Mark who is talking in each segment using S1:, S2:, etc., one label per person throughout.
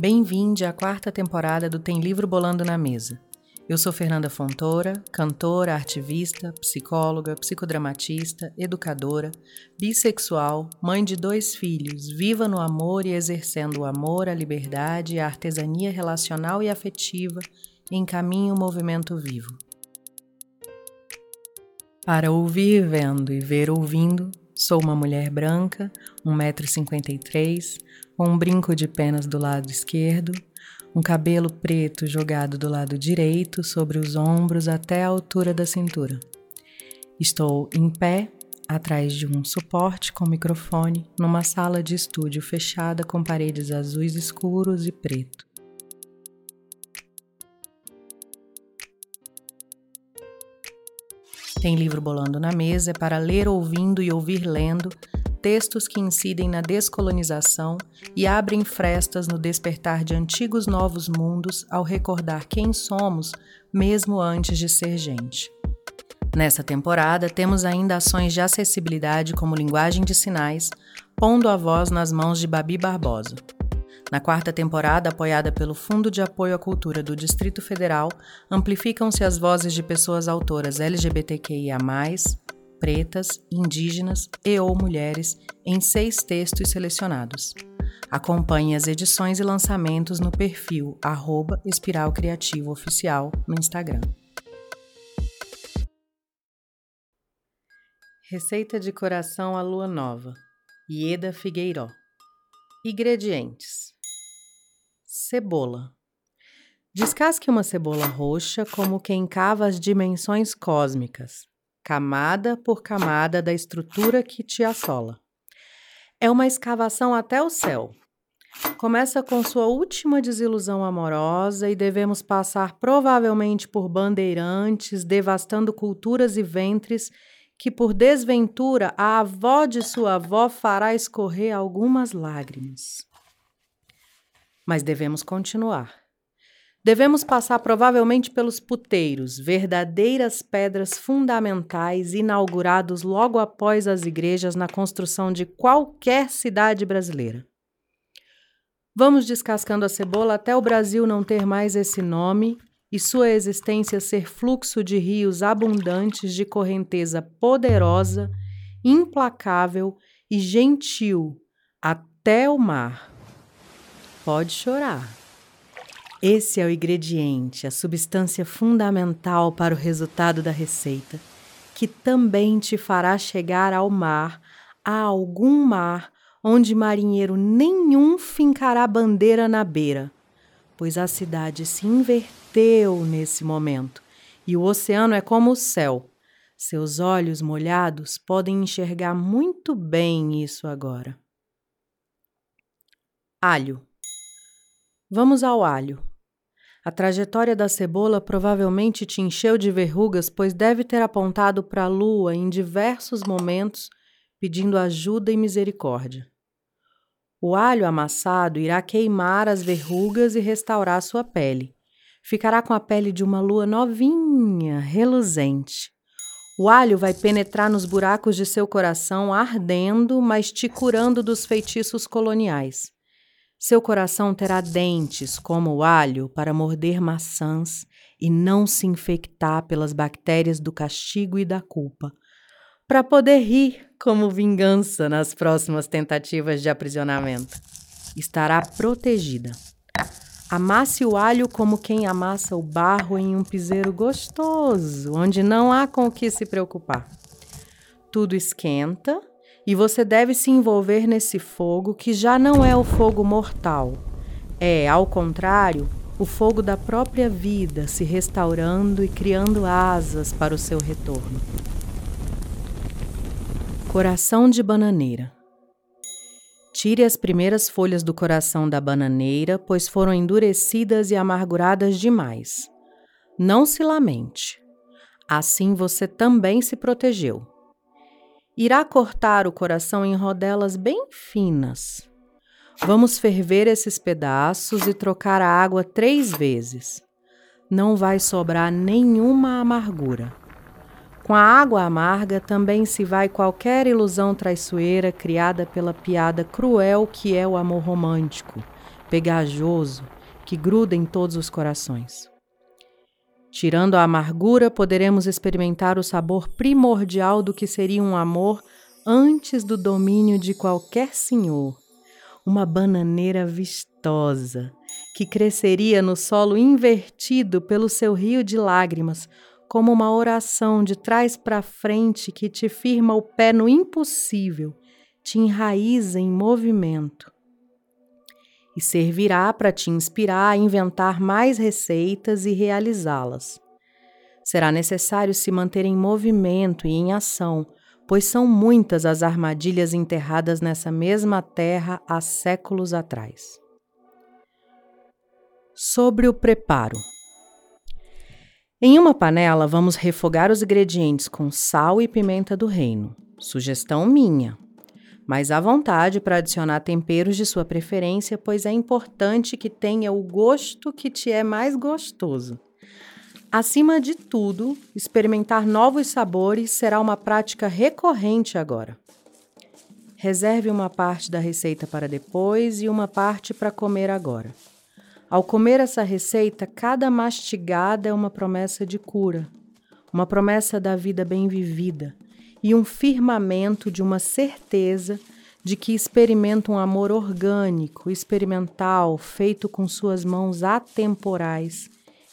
S1: Bem-vinde à quarta temporada do Tem Livro Bolando na Mesa. Eu sou Fernanda Fontoura, cantora, ativista, psicóloga, psicodramatista, educadora, bissexual, mãe de dois filhos, viva no amor e exercendo o amor, a liberdade a artesania relacional e afetiva em caminho movimento vivo. Para ouvir vendo e ver ouvindo, sou uma mulher branca, 1,53m, com um brinco de penas do lado esquerdo, um cabelo preto jogado do lado direito sobre os ombros até a altura da cintura. Estou em pé, atrás de um suporte com microfone, numa sala de estúdio fechada com paredes azuis escuros e preto. Tem livro bolando na mesa é para ler ouvindo e ouvir lendo textos que incidem na descolonização e abrem frestas no despertar de antigos novos mundos ao recordar quem somos, mesmo antes de ser gente. Nessa temporada, temos ainda ações de acessibilidade como linguagem de sinais, pondo a voz nas mãos de Babi Barbosa. Na quarta temporada, apoiada pelo Fundo de Apoio à Cultura do Distrito Federal, amplificam-se as vozes de pessoas autoras LGBTQIA, pretas, indígenas e ou mulheres em seis textos selecionados. Acompanhe as edições e lançamentos no perfil arroba Espiral Criativo Oficial no Instagram. Receita de coração à lua nova. Ieda Figueiró. Ingredientes: Cebola. Descasque uma cebola roxa como quem cava as dimensões cósmicas camada por camada da estrutura que te assola. É uma escavação até o céu. Começa com sua última desilusão amorosa e devemos passar provavelmente por bandeirantes, devastando culturas e ventres que por desventura a avó de sua avó fará escorrer algumas lágrimas. Mas devemos continuar. Devemos passar provavelmente pelos puteiros, verdadeiras pedras fundamentais inaugurados logo após as igrejas na construção de qualquer cidade brasileira. Vamos descascando a cebola até o Brasil não ter mais esse nome e sua existência ser fluxo de rios abundantes de correnteza poderosa, implacável e gentil até o mar. Pode chorar. Esse é o ingrediente, a substância fundamental para o resultado da receita, que também te fará chegar ao mar, a algum mar, onde marinheiro nenhum fincará bandeira na beira, pois a cidade se inverteu nesse momento e o oceano é como o céu. Seus olhos molhados podem enxergar muito bem isso agora. Alho. Vamos ao alho. A trajetória da cebola provavelmente te encheu de verrugas, pois deve ter apontado para a lua em diversos momentos, pedindo ajuda e misericórdia. O alho amassado irá queimar as verrugas e restaurar sua pele. Ficará com a pele de uma lua novinha, reluzente. O alho vai penetrar nos buracos de seu coração, ardendo, mas te curando dos feitiços coloniais. Seu coração terá dentes como o alho para morder maçãs e não se infectar pelas bactérias do castigo e da culpa, para poder rir como vingança nas próximas tentativas de aprisionamento. Estará protegida. Amasse o alho como quem amassa o barro em um piseiro gostoso, onde não há com o que se preocupar. Tudo esquenta e você deve se envolver nesse fogo que já não é o fogo mortal. É, ao contrário, o fogo da própria vida se restaurando e criando asas para o seu retorno. Coração de bananeira. Tire as primeiras folhas do coração da bananeira, pois foram endurecidas e amarguradas demais. Não se lamente. Assim você também se protegeu irá cortar o coração em rodelas bem finas. Vamos ferver esses pedaços e trocar a água três vezes. Não vai sobrar nenhuma amargura. Com a água amarga também se vai qualquer ilusão traiçoeira criada pela piada cruel que é o amor romântico, pegajoso, que gruda em todos os corações. Tirando a amargura, poderemos experimentar o sabor primordial do que seria um amor antes do domínio de qualquer senhor. Uma bananeira vistosa, que cresceria no solo invertido pelo seu rio de lágrimas, como uma oração de trás para frente que te firma o pé no impossível, te enraiza em movimento. E servirá para te inspirar a inventar mais receitas e realizá-las. Será necessário se manter em movimento e em ação, pois são muitas as armadilhas enterradas nessa mesma terra há séculos atrás. Sobre o preparo. Em uma panela, vamos refogar os ingredientes com sal e pimenta do reino. Sugestão minha. Mas à vontade para adicionar temperos de sua preferência, pois é importante que tenha o gosto que te é mais gostoso. Acima de tudo, experimentar novos sabores será uma prática recorrente agora. Reserve uma parte da receita para depois e uma parte para comer agora. Ao comer essa receita, cada mastigada é uma promessa de cura, uma promessa da vida bem vivida e um firmamento de uma certeza de que experimenta um amor orgânico, experimental, feito com suas mãos atemporais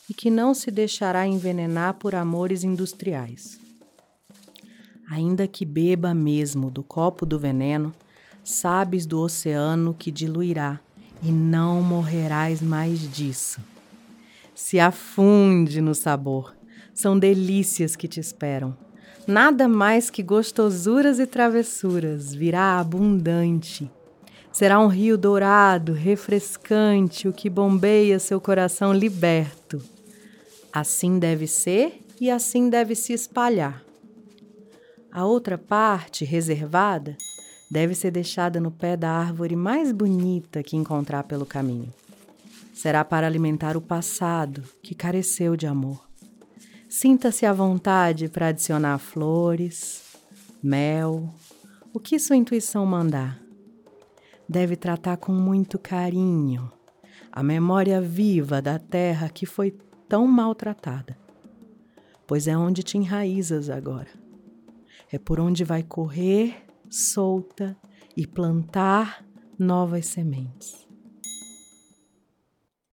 S1: e que não se deixará envenenar por amores industriais. Ainda que beba mesmo do copo do veneno, sabes do oceano que diluirá e não morrerás mais disso. Se afunde no sabor, são delícias que te esperam. Nada mais que gostosuras e travessuras, virá abundante. Será um rio dourado, refrescante, o que bombeia seu coração liberto. Assim deve ser e assim deve se espalhar. A outra parte, reservada, deve ser deixada no pé da árvore mais bonita que encontrar pelo caminho. Será para alimentar o passado que careceu de amor. Sinta-se à vontade para adicionar flores, mel, o que sua intuição mandar. Deve tratar com muito carinho a memória viva da terra que foi tão maltratada, pois é onde te enraizas agora. É por onde vai correr solta e plantar novas sementes.